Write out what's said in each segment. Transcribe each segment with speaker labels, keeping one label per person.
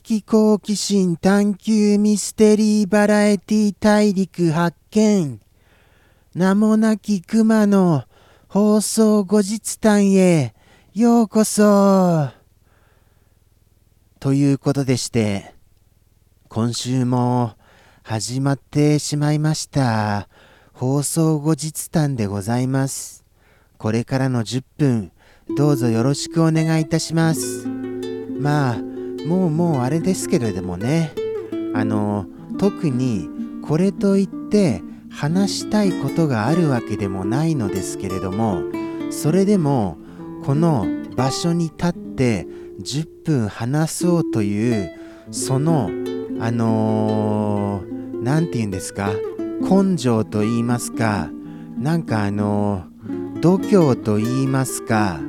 Speaker 1: 的好奇心探求ミステリーバラエティ大陸発見。名もなき熊の放送後日談へ。ようこそ。ということでして今週も始まってしまいました。放送後日談でございます。これからの10分どうぞよろしくお願いいたします。まあもうもうあれですけれどもねあの特にこれといって話したいことがあるわけでもないのですけれどもそれでもこの場所に立って10分話そうというそのあの何、ー、て言うんですか根性と言いますかなんかあのー、度胸と言いますか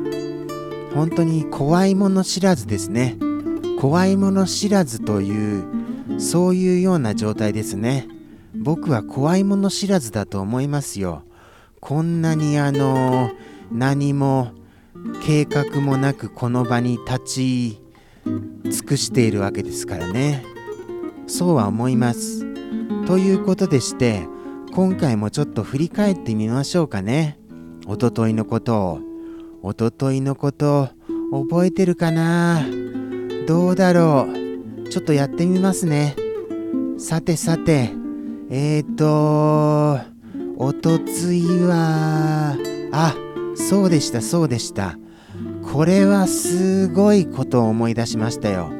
Speaker 1: 本当に怖いもの知らずですね。怖いもの知らずというそういうような状態ですね。僕は怖いもの知らずだと思いますよ。こんなにあの何も計画もなくこの場に立ち尽くしているわけですからね。そうは思います。ということでして今回もちょっと振り返ってみましょうかね。おとといのことを。おとといのこと覚えてるかな？どうだろうちょっとやってみますね。さてさて、えーと、おとついは、あ、そうでしたそうでした。これはすごいことを思い出しましたよ。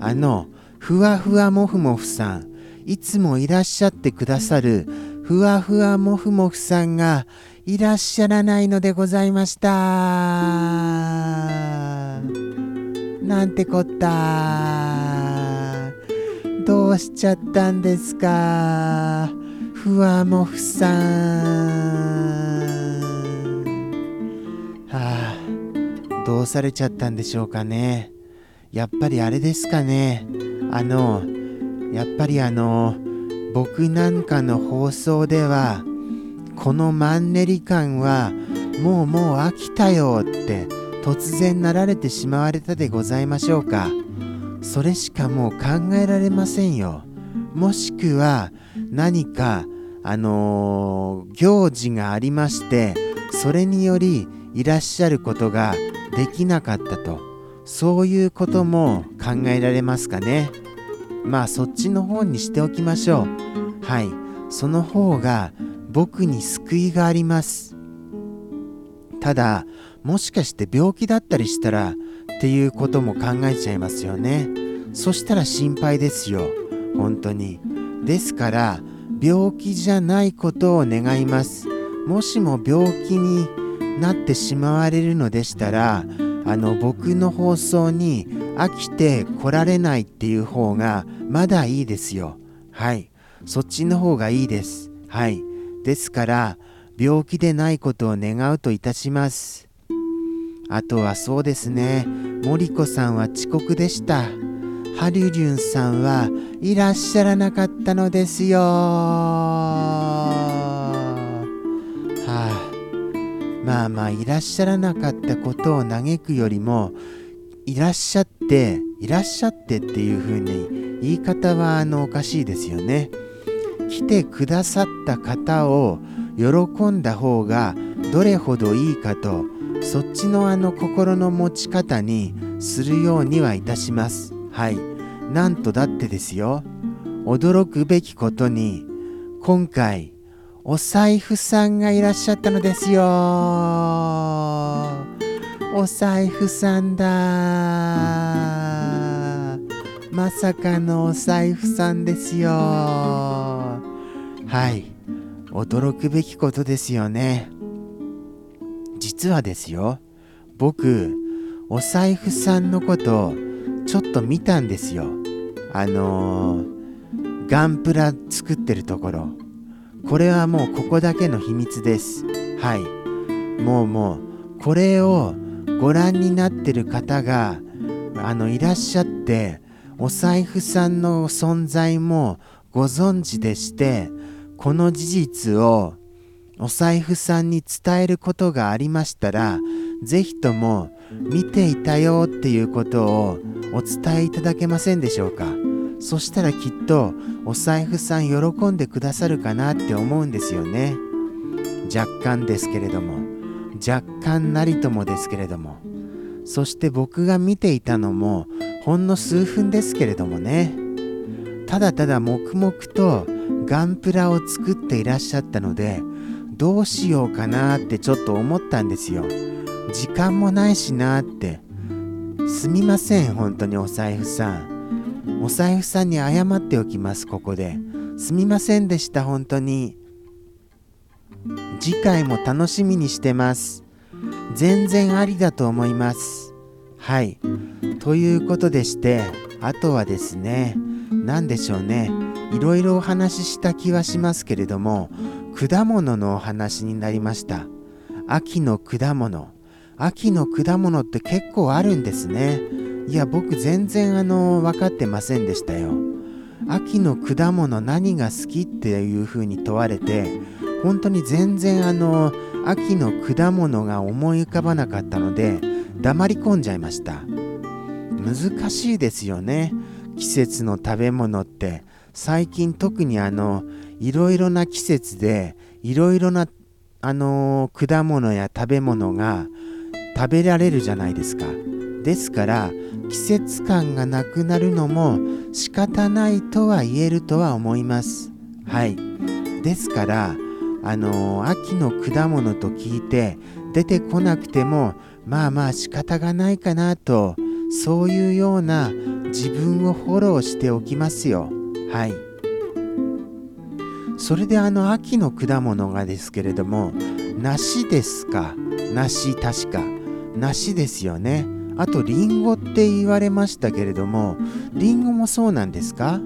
Speaker 1: あの、ふわふわもふもふさん、いつもいらっしゃってくださるふわふわもふもふさんがいらっしゃらないのでございました。なんてこった。どうしちゃったんですか？ふわもふさんはあどうされちゃったんでしょうかね。やっぱりあれですかね。あのやっぱりあの僕なんかの放送ではこのマンネリ感はもうもう飽きたよって突然なられてしまわれたでございましょうか。それしかもう考えられませんよ。もしくは何かあのー、行事がありましてそれによりいらっしゃることができなかったと。そういうことも考えられますかね。まあそっちの方にしておきましょう。はい。その方が僕に救いがあります。ただもしかして病気だったりしたらっていうことも考えちゃいますよね。そしたら心配ですよ。本当に。ですから病気じゃないことを願います。もしも病気になってしまわれるのでしたらあの僕の放送に飽きて来られないっていう方がまだいいですよ。はい。そっちの方がいいです。はい。ですから病気でないことを願うといたします。あとはそうですね、森子さんは遅刻でした。ハリュリュンさんはいらっしゃらなかったのですよ。はあ、まあまあ、いらっしゃらなかったことを嘆くよりも、いらっしゃって、いらっしゃってっていう風に言い方はあのおかしいですよね。来てくださった方を喜んだ方がどれほどいいかとそっちのあの心の持ち方にするようにはいたします。はい。なんとだってですよ。驚くべきことに、今回、お財布さんがいらっしゃったのですよ。お財布さんだ。まさかのお財布さんですよ。はい。驚くべきことですよね。実はですよ僕お財布さんのことちょっと見たんですよ。あのー、ガンプラ作ってるところ。これはもうここだけの秘密です。はい。もうもうこれをご覧になってる方があのいらっしゃってお財布さんの存在もご存知でしてこの事実をお財布さんに伝えることがありましたら、ぜひとも見ていたよっていうことをお伝えいただけませんでしょうか？そしたらきっとお財布さん喜んでくださるかなって思うんですよね。若干ですけれども若干なりともですけれども。そして僕が見ていたのもほんの数分ですけれどもね。ただただ黙々とガンプラを作っていらっしゃったのでどうしようかなってちょっと思ったんですよ。時間もないしなって。すみません本当にお財布さん。お財布さんに謝っておきますここで。すみませんでした本当に。次回も楽しみにしてます。全然ありだと思います。はい。ということでしてあとはですね何でしょうね。いろいろお話しした気はしますけれども果物のお話になりました。秋の果物。秋の果物って結構あるんですね。いや僕全然あの分かってませんでしたよ。秋の果物何が好きっていうふうに問われて本当に全然あの秋の果物が思い浮かばなかったので黙り込んじゃいました。難しいですよね。季節の食べ物って。最近特にあのいろいろな季節でいろいろなあの果物や食べ物が食べられるじゃないですか。ですから季節感がなくなるのも仕方ないとは言えるとは思います。はい。ですからあの秋の果物と聞いて出てこなくてもまあまあ仕方がないかなとそういうような自分をフォローしておきますよ。はい。それであの秋の果物がですけれども梨ですか？梨確か。梨ですよね。あとリンゴって言われましたけれどもリンゴもそうなんですか？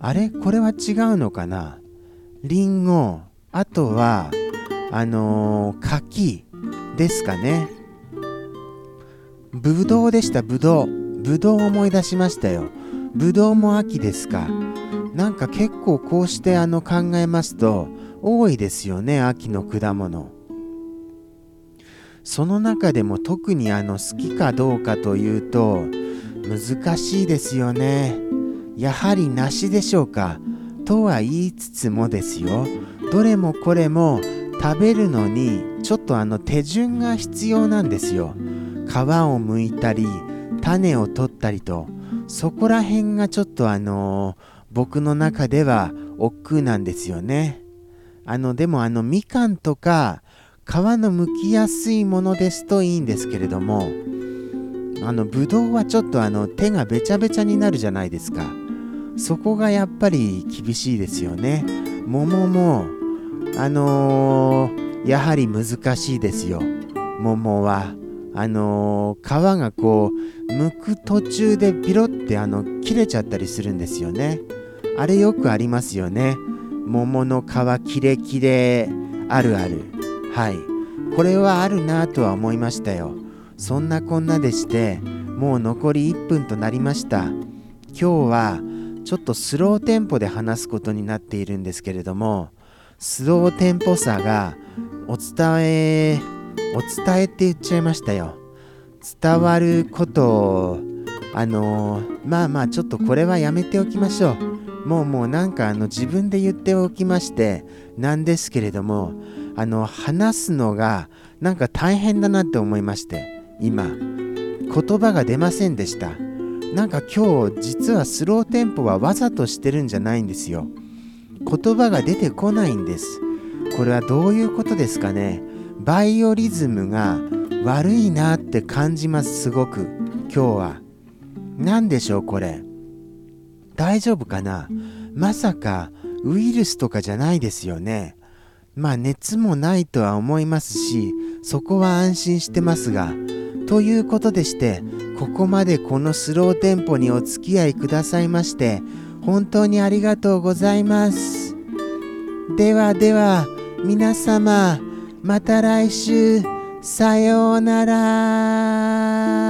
Speaker 1: あれ？これは違うのかな？リンゴ。あとはあのー、柿ですかね。ぶどうでしたぶどうぶどう思い出しましたよ。ぶどうも秋ですか。なんか結構こうしてあの考えますと多いですよね秋の果物。その中でも特にあの好きかどうかというと難しいですよね。やはり梨でしょうか。とは言いつつもですよ。どれもこれも食べるのにちょっとあの手順が必要なんですよ。皮を剥いたり種を取ったりと。そこら辺がちょっとあの僕の中では億劫なんですよね。あのでもあのみかんとか皮の剥きやすいものですといいんですけれどもあのぶどうはちょっとあの手がべちゃべちゃになるじゃないですか。そこがやっぱり厳しいですよね。桃もあのー、やはり難しいですよ。桃は。あのー、皮がこう剥く途中でピロってあの切れちゃったりするんですよねあれよくありますよね。桃の皮キレキレあるある。はい。これはあるなとは思いましたよ。そんなこんなでして、もう残り1分となりました。今日はちょっとスローテンポで話すことになっているんですけれども、スローテンポさがお伝え、お伝えって言っちゃいましたよ。伝わることを、あのー、まあまあちょっとこれはやめておきましょう。もうもうなんかあの自分で言っておきましてなんですけれどもあの話すのがなんか大変だなって思いまして今。言葉が出ませんでした。なんか今日実はスローテンポはわざとしてるんじゃないんですよ。言葉が出てこないんです。これはどういうことですかね？バイオリズムが悪いなって感じますすごく。今日は。何でしょうこれ。大丈夫かな？まさかウイルスとかじゃないですよね。まあ熱もないとは思いますし、そこは安心してますが、ということでして、ここまでこのスローテンポにお付き合いくださいまして、本当にありがとうございます。ではでは、皆様、また来週、さようなら。